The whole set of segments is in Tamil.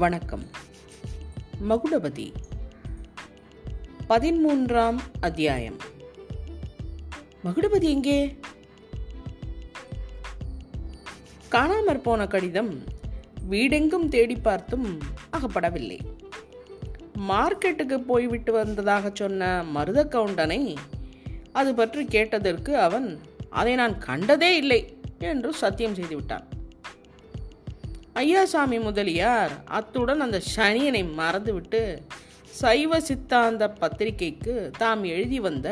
வணக்கம். மகுடபதி பதிமூன்றாம் அத்தியாயம். மகுடபதி எங்கே? காணாமற் போன கடிதம் வீடெங்கும் தேடி பார்த்தும் அகப்படவில்லை. மார்க்கெட்டுக்கு போய்விட்டு வந்ததாக சொன்ன மருத கவுண்டனை அது பற்றி கேட்டதற்கு அவன் அதை நான் கண்டதே இல்லை என்று சத்தியம் செய்துவிட்டான். ஐயாசாமி முதலியார் அத்துடன் அந்த சனியனை மறந்துவிட்டு சைவ சித்தாந்த பத்திரிகைக்கு தாம் எழுதி வந்த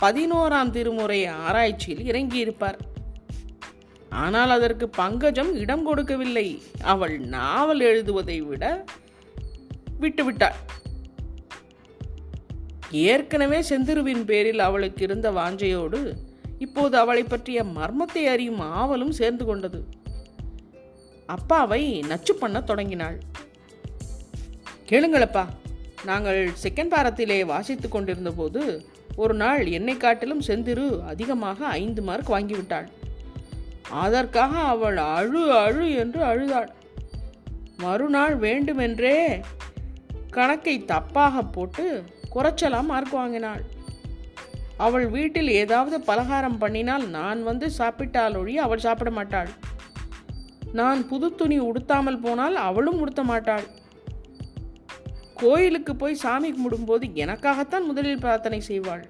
பதினோராம் திருமுறை ஆராய்ச்சியில் இறங்கியிருப்பார். ஆனால் அதற்கு பங்கஜம் இடம் கொடுக்கவில்லை. அவள் நாவல் எழுதுவதை விட விட்டுவிட்டாள். ஏற்கனவே செந்திருவின் பேரில் அவளுக்கு இருந்த வாஞ்சையோடு இப்போது அவளை பற்றிய மர்மத்தை அறியும் ஆவலும் சேர்ந்து கொண்டது. அப்பாவை நச்சு பண்ண தொடங்கினாள். கேளுங்களப்பா நாங்கள் செகண்ட் பாரத்திலே வாசித்துக் கொண்டிருந்த போது ஒரு நாள் என்னை காட்டிலும் செந்திரு அதிகமாக ஐந்து மார்க் வாங்கிவிட்டாள். அதற்காக அவள் அழு அழு என்று அழுதாள். மறுநாள் வேண்டுமென்றே கணக்கை தப்பாக போட்டு குறைச்சலாம் மார்க் வாங்கினாள். அவள் வீட்டில் ஏதாவது பலகாரம் பண்ணினால் நான் வந்து சாப்பிட்டால் ஒழிய அவள் சாப்பிட மாட்டாள். நான் புது துணி உடுத்தாமல் போனால் அவளும் உடுத்த மாட்டாள். கோயிலுக்கு போய் சாமி கும்பிடும்போது எனக்காகத்தான் முதலில் பிரார்த்தனை செய்வாள்.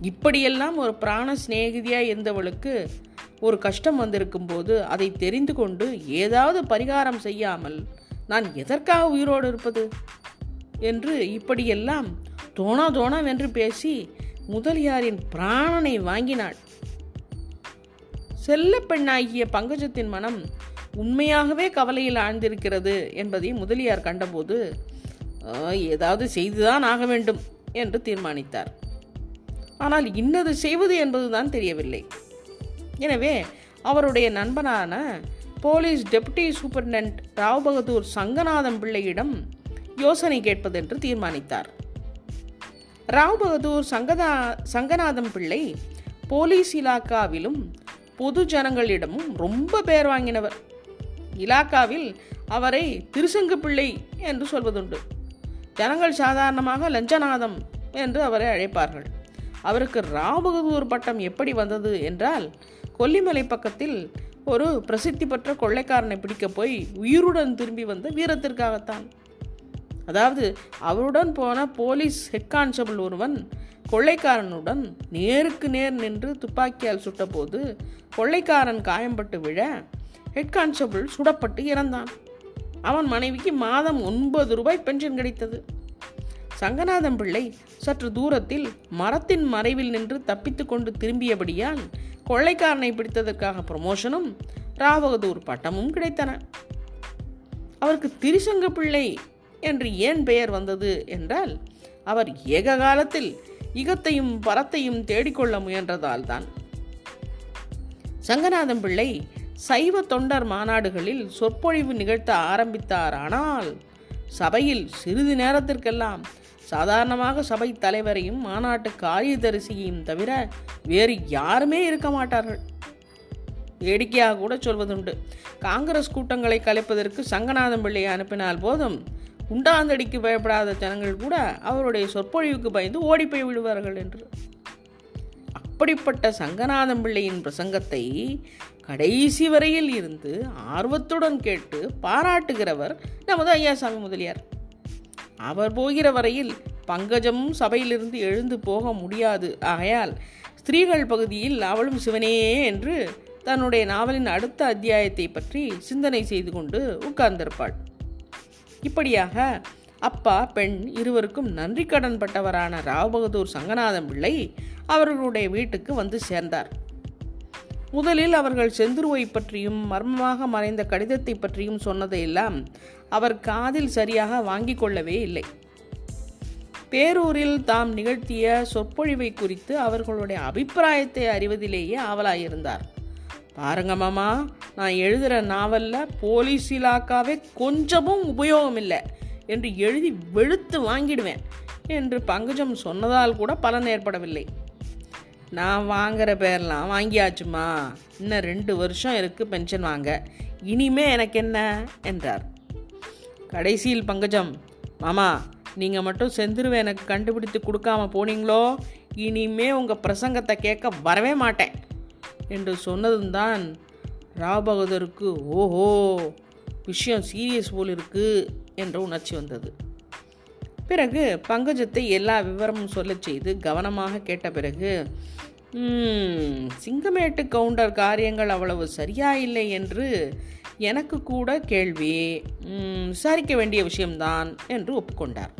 இப்படியெல்லாம் ஒரு பிராண சிநேகிதியாக இருந்தவளுக்கு ஒரு கஷ்டம் வந்திருக்கும் போது அதை தெரிந்து கொண்டு ஏதாவது பரிகாரம் செய்யாமல் நான் எதற்காக உயிரோடு இருப்பது? என்று இப்படியெல்லாம் தோணா தோணாவென்று பேசி முதலியாரின் பிராணனை வாங்கினாள். செல்ல பெண்ணாகிய பங்கஜத்தின் மனம் உண்மையாகவே கவலையில் ஆழ்ந்திருக்கிறது என்பதை முதலியார் கண்டபோது ஏதாவது செய்துதான் ஆக வேண்டும் என்று தீர்மானித்தார். ஆனால் இன்னது செய்வது என்பதுதான் தெரியவில்லை. எனவே அவருடைய நண்பனான police deputy superintendent Rao Bahadur Sanganatham பிள்ளையிடம் யோசனை கேட்பதென்று தீர்மானித்தார். ராவ் பகதூர் சங்கதா சங்கநாதம் பிள்ளை போலீஸ் இலாக்காவிலும் பொது ஜனங்களிடமும் ரொம்ப பேர் வாங்கினவர். இலாக்காவில் அவரை திருசங்கு பிள்ளை என்று சொல்வதுண்டு. ஜனங்கள் சாதாரணமாக லஞ்சநாதம் என்று அவரை அழைப்பார்கள். அவருக்கு ராபகதூர் பட்டம் எப்படி வந்தது என்றால் கொல்லிமலை பக்கத்தில் ஒரு பிரசித்தி பெற்ற கொள்ளைக்காரனை பிடிக்க போய் உயிருடன் திரும்பி வந்த வீரத்திற்காகத்தான். அதாவது அவருடன் போன போலீஸ் ஹெட் கான்ஸ்டபிள் ஒருவன் கொள்ளைக்காரனுடன் நேருக்கு நேர் நின்று துப்பாக்கியால் சுட்டபோது கொள்ளைக்காரன் காயம்பட்டு விழ ஹெட் கான்ஸ்டபிள் சுடப்பட்டு இறந்தான். அவன் மனைவிக்கு மாதம் ஒன்பது ரூபாய் பென்ஷன் கிடைத்தது. சங்கநாதன் பிள்ளை சற்று தூரத்தில் மரத்தின் மறைவில் நின்று தப்பித்து கொண்டு திரும்பியபடியால் கொள்ளைக்காரனை பிடித்ததற்காக ப்ரமோஷனும் ராவகதூர் பட்டமும் கிடைத்தன. அவருக்கு திருசங்க பிள்ளை என்று ஏன் பெயர் வந்தது என்றால் அவர் ஏக காலத்தில் இகத்தையும் பரத்தையும் தேடிக்கொள்ள முயன்றதால் தான் சங்கநாதன் பிள்ளை சைவ தொண்டர் மாநாடுகளில் சொற்பொழிவு நிகழ்த்த ஆரம்பித்தார் ஆனால் சபையில் சிறிது நேரத்திற்கெல்லாம் சாதாரணமாக சபை தலைவரையும் மாநாட்டு காரியதரிசியையும் தவிர வேறு யாருமே இருக்க மாட்டார்கள். வேடிக்கையாக கூட சொல்வதுண்டு. காங்கிரஸ் கூட்டங்களை கலைப்பதற்கு சங்கநாதம் பிள்ளையை அனுப்பினால் போதும். உண்டாந்தடிக்கு பயப்படாத ஜனங்கள் கூட அவருடைய சொற்பொழிவுக்கு பயந்து ஓடிப்போய் விடுவார்கள் என்று. அப்படிப்பட்ட சங்கநாதம் பிள்ளையின் பிரசங்கத்தை கடைசி வரையில் இருந்து ஆர்வத்துடன் கேட்டு பாராட்டுகிறவர் நமது ஐயாசாமி முதலியார். அவர் போகிற வரையில் பங்கஜம் சபையிலிருந்து எழுந்து போக முடியாது. ஆகையால் ஸ்திரீகள் பகுதியில் அவளும் சிவனே என்று தன்னுடைய நாவலின் அடுத்த அத்தியாயத்தை பற்றி சிந்தனை செய்து கொண்டு உட்கார்ந்திருப்பாள். இப்படியாக அப்பா பெண் இருவருக்கும் நன்றி கடன் பட்டவரான ராவ் பகதூர் சங்கநாதன் பிள்ளை அவர்களுடைய வீட்டுக்கு வந்து சேர்ந்தார். முதலில் அவர்கள் செந்துருவை பற்றியும் மர்மமாக மறைந்த கடிதத்தை பற்றியும் சொன்னதையெல்லாம் அவர் காதில் சரியாக வாங்கிக் கொள்ளவே இல்லை. பேரூரில் தாம் நிகழ்த்திய சொற்பொழிவை குறித்து அவர்களுடைய அபிப்பிராயத்தை அறிவதிலேயே ஆவலாயிருந்தார். பாருங்க மாமா நான் எழுதுகிற நாவலில் போலீஸ் இலாக்காவே கொஞ்சமும் உபயோகம் இல்லை என்று எழுதி வெளுத்து வாங்கிடுவேன் என்று பங்கஜம் சொன்னதால் கூட பலன் ஏற்படவில்லை. நான் வாங்குற பேர்லாம் வாங்கியாச்சுமா. இன்னும் ரெண்டு வருஷம் இருக்குது பென்ஷன் வாங்க. இனிமே எனக்கு என்ன? என்றார். கடைசியில் பங்கஜம் மாமா நீங்கள் மட்டும் செந்துருவை எனக்கு கண்டுபிடித்து கொடுக்காம போனீங்களோ? இனிமே உங்கள் பிரசங்கத்தை கேட்க வரவே மாட்டேன். என்று சொன்னதும் தான் ராவ் பகதூருக்கு ஓஹோ விஷயம் சீரியஸ் போல் இருக்கு என்ற உணர்ச்சி வந்தது. பிறகு பங்கஜத்தை எல்லா விவரமும் சொல்லச் செய்து கவனமாக கேட்ட பிறகு சிங்கமேட்டு கவுண்டர் காரியங்கள் அவ்வளவு சரியா இல்லை என்று எனக்கு கூட கேள்வி. விசாரிக்க வேண்டிய விஷயம்தான் என்று ஒப்புக்கொண்டார்.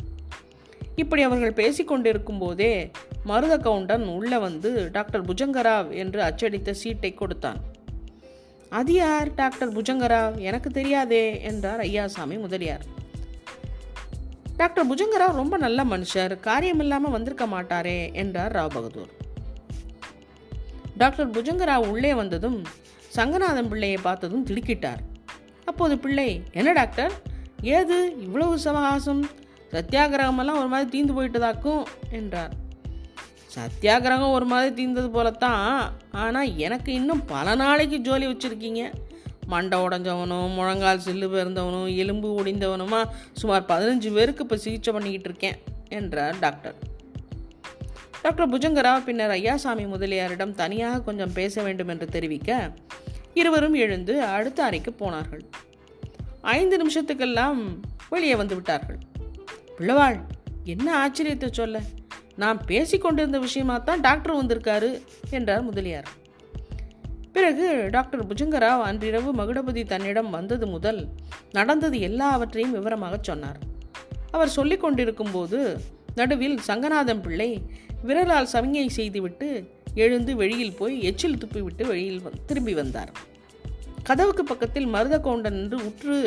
இப்படி அவர்கள் பேசிக்கொண்டிருக்கும் போதே மருத கவுண்டன் உள்ள வந்து டாக்டர் புஜங்கராவ் என்று அச்சடித்த சீட்டை கொடுத்தான். அது யார் டாக்டர் புஜங்கராவ்? எனக்கு தெரியாதே என்றார் ஐயாசாமி முதலியார். டாக்டர் புஜங்கராவ் ரொம்ப நல்ல மனுஷர். காரியம் இல்லாமல் வந்திருக்க மாட்டாரே என்றார் ராவ் பகதூர் டாக்டர் புஜங்கராவ் உள்ளே வந்ததும் சங்கநாதன் பிள்ளையை பார்த்ததும் திடுக்கிட்டார். அப்போது பிள்ளை என்ன டாக்டர்? ஏது இவ்வளவு சவகாசம்? சத்தியாகிரகமெல்லாம் ஒரு மாதிரி தீந்து போயிட்டதாக்கும் என்றார். சத்தியாகிரகம் ஒரு மாதிரி தீர்ந்தது போலத்தான். ஆனால் எனக்கு இன்னும் பல நாளைக்கு ஜோலி வச்சுருக்கீங்க. மண்டை உடஞ்சவனும் முழங்கால் சில்லு பிறந்தவனும் எலும்பு ஒடிந்தவனுமா சுமார் பதினஞ்சு பேருக்கு இப்போ சிகிச்சை பண்ணிக்கிட்டு இருக்கேன் என்றார் டாக்டர். டாக்டர் புஜங்கரா பின்னர் ஐயாசாமி முதலியாரிடம் தனியாக கொஞ்சம் பேச வேண்டும் என்று தெரிவிக்க இருவரும் எழுந்து அடுத்த அறைக்கு போனார்கள். ஐந்து நிமிஷத்துக்கெல்லாம் வெளியே வந்து விட்டார்கள். உள்ளவாள். என்ன ஆச்சரியத்தை சொல்ல? நான் பேசிக்கொண்டிருந்த விஷயமா தான் டாக்டர் வந்திருக்காரு என்றார் முதலியார். பிறகு டாக்டர் புஜங்கராவ் அன்றிரவு மகுடபதி தன்னிடம் வந்தது முதல் நடந்தது எல்லாவற்றையும் விவரமாக சொன்னார். அவர் சொல்லிக் கொண்டிருக்கும் போது நடுவில் சங்கநாதம் பிள்ளை விரலால் சமிங்கை செய்துவிட்டு எழுந்து வெளியில் போய் எச்சில் துப்பிவிட்டு வெளியில் திரும்பி வந்தார். கதவுக்கு பக்கத்தில் மருதகோண்டன் என்று உற்று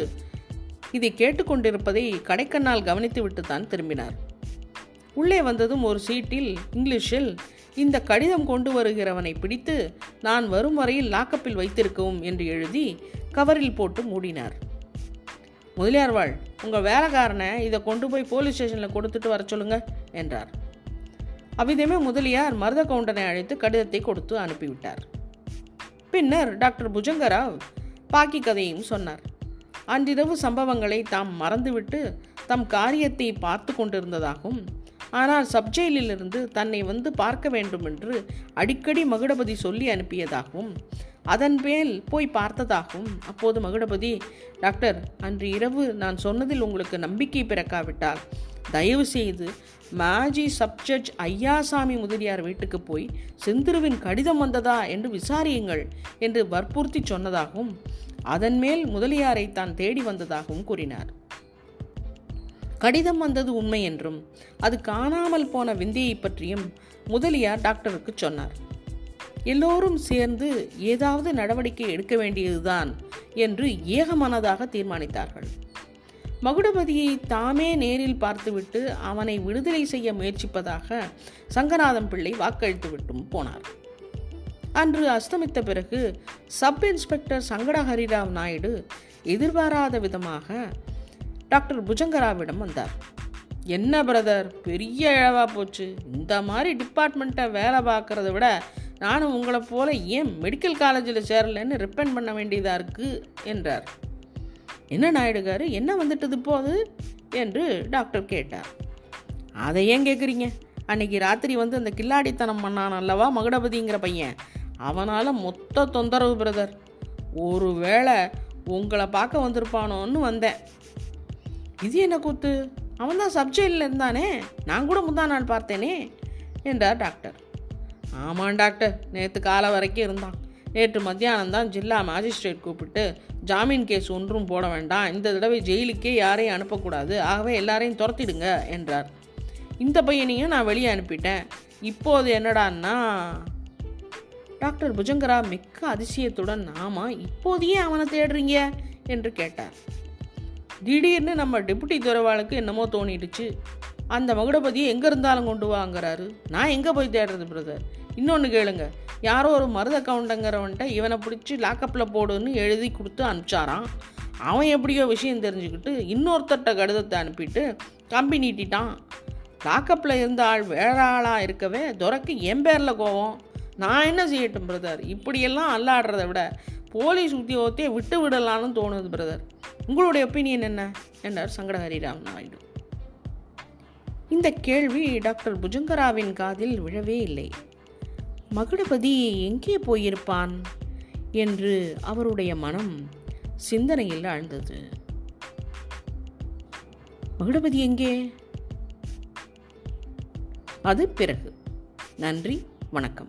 இதை கேட்டுக்கொண்டிருப்பதை கடைக்கண்ணால் கவனித்துவிட்டு தான் திரும்பினார். உள்ளே வந்ததும் ஒரு சீட்டில் இங்கிலீஷில் இந்த கடிதம் கொண்டு வருகிறவனை பிடித்து நான் வரும் வரையில் லாக்கப்பில் வைத்திருக்கவும் என்று எழுதி கவரில் போட்டு மூடினார். முதலியார்வாள் உங்கள் வேலைக்காரனை இதை கொண்டு போய் போலீஸ் ஸ்டேஷனில் கொடுத்துட்டு வர சொல்லுங்க என்றார். அவ்விதமே முதலியார் மருத கவுண்டனை அழைத்து கடிதத்தை கொடுத்து அனுப்பிவிட்டார். பின்னர் டாக்டர் புஜங்கராவ் பாக்கி கதையும் சொன்னார். அன்றிரவு சம்பவங்களை தாம் மறந்துவிட்டு தம் காரியத்தை பார்த்து கொண்டிருந்ததாகவும் ஆனால் சப்ஜெயிலிருந்து தன்னை வந்து பார்க்க வேண்டும் என்று அடிக்கடி மகுடபதி சொல்லி அனுப்பியதாகவும் அதன் மேல் போய் பார்த்ததாகவும் அப்போது மகுடபதி டாக்டர் அன்று இரவு நான் சொன்னதில் உங்களுக்கு நம்பிக்கை பிறக்காவிட்டால் தயவு செய்து மாஜி சப்ஜட்ஜ் ஐயாசாமி முதலியார் வீட்டுக்கு போய் செந்திருவின் கடிதம் வந்ததா என்று விசாரியுங்கள் என்று வற்புறுத்தி சொன்னதாகவும் அதன் மேல் முதலியாரை தான் தேடி வந்ததாகவும் கூறினார். கடிதம் வந்தது உண்மை என்றும் அது காணாமல் போன விந்தியை பற்றியும் முதலியார் டாக்டருக்கு சொன்னார். எல்லோரும் சேர்ந்து ஏதாவது நடவடிக்கை எடுக்க வேண்டியதுதான் என்று ஏகமனதாக தீர்மானித்தார்கள். மகுடபதியை தாமே நேரில் பார்த்துவிட்டு அவனை விடுதலை செய்ய முயற்சிப்பதாக சங்கநாதம் பிள்ளை வாக்களித்து விட்டும் போனார். அன்று அஸ்தமித்த பிறகு சப் இன்ஸ்பெக்டர் சங்கட ஹரிராவ் நாயுடு எதிர்பாராத விதமாக டாக்டர் புஜங்கராவிடம் வந்தார். என்ன பிரதர் பெரிய இழவா போச்சு. இந்த மாதிரி டிபார்ட்மெண்ட்டை வேலை பார்க்குறத விட நானும் உங்களை போல ஏன் மெடிக்கல் காலேஜில் சேரலன்னு ரிப்பன் பண்ண வேண்டியதாக இருக்குது என்றார். என்ன நாயுடுகாரு என்ன வந்துட்டது போது என்று டாக்டர் கேட்டார். அதை ஏன் கேட்குறீங்க அன்னைக்கு ராத்திரி வந்து அந்த கில்லாடித்தனம் பண்ணான் அல்லவா மகுடபதிங்கிற பையன்? அவனால் மொத்த தொந்தரவு பிரதர். ஒரு வேளை உங்களை பார்க்க வந்திருப்பானோன்னு வந்தேன். இது என்ன கூத்து? அவன் தான்? சப்ஜெயிலில் இருந்தானே நான் கூட முந்தா நாள் பார்த்தேனே என்றார் டாக்டர். ஆமாம் டாக்டர் நேற்று காலை வரைக்கும் இருந்தான். நேற்று மத்தியானம் தான் ஜில்லா மாஜிஸ்ட்ரேட் கூப்பிட்டு ஜாமீன் கேஸ் ஒன்றும் போட வேண்டாம். இந்த தடவை ஜெயிலுக்கே யாரையும் அனுப்பக்கூடாது. ஆகவே எல்லாரையும் துரத்திடுங்க என்றார். இந்த பையனையும் நான் வெளியே அனுப்பிட்டேன். இப்போது என்னடான்னா டாக்டர் புஜங்கரா மிக்க அதிசயத்துடன் ஆமாம் இப்போதையே அவனை தேடுறீங்க என்று கேட்டார். திடீர்னு நம்ம டெபுட்டி துறவாளுக்கு என்னமோ தோணிடுச்சு. அந்த மகுடபதியை எங்கே இருந்தாலும் கொண்டு வாங்குறாரு. நான் எங்கே போய் தேடுறது பிரதர்? இன்னொன்று கேளுங்க. யாரோ ஒரு மருத கவுண்டங்கிறவன்ட்ட இவனை பிடிச்சி லாக்கப்பில் போடுன்னு எழுதி கொடுத்து அனுப்பிச்சாரான் அவன் எப்படியோ விஷயம் தெரிஞ்சுக்கிட்டு இன்னொருத்தட்ட கடிதத்தை அனுப்பிட்டு கம்பி நீட்டிட்டான். லாக்கப்பில் இருந்த ஆள் வேற ஆளாக இருக்கவே துறக்கு என் பேரில் கோவம். நான் என்ன செய்யட்டும் பிரதர் இப்படியெல்லாம் அல்லாடுறத விட போலீஸ் உத்தியோகத்தையே விட்டு விடலான்னு தோணுது பிரதர் உங்களுடைய ஒப்பீனியன் என்ன? என்றார் சங்கடஹரிராம் நாயுடு. இந்த கேள்வி டாக்டர் புஜங்கராவின் காதில் விழவே இல்லை. மகுடபதி எங்கே போயிருப்பான்? என்று அவருடைய மனம் சிந்தனையில் ஆழ்ந்தது. மகுடபதி எங்கே? அது பிறகு. நன்றி வணக்கம்.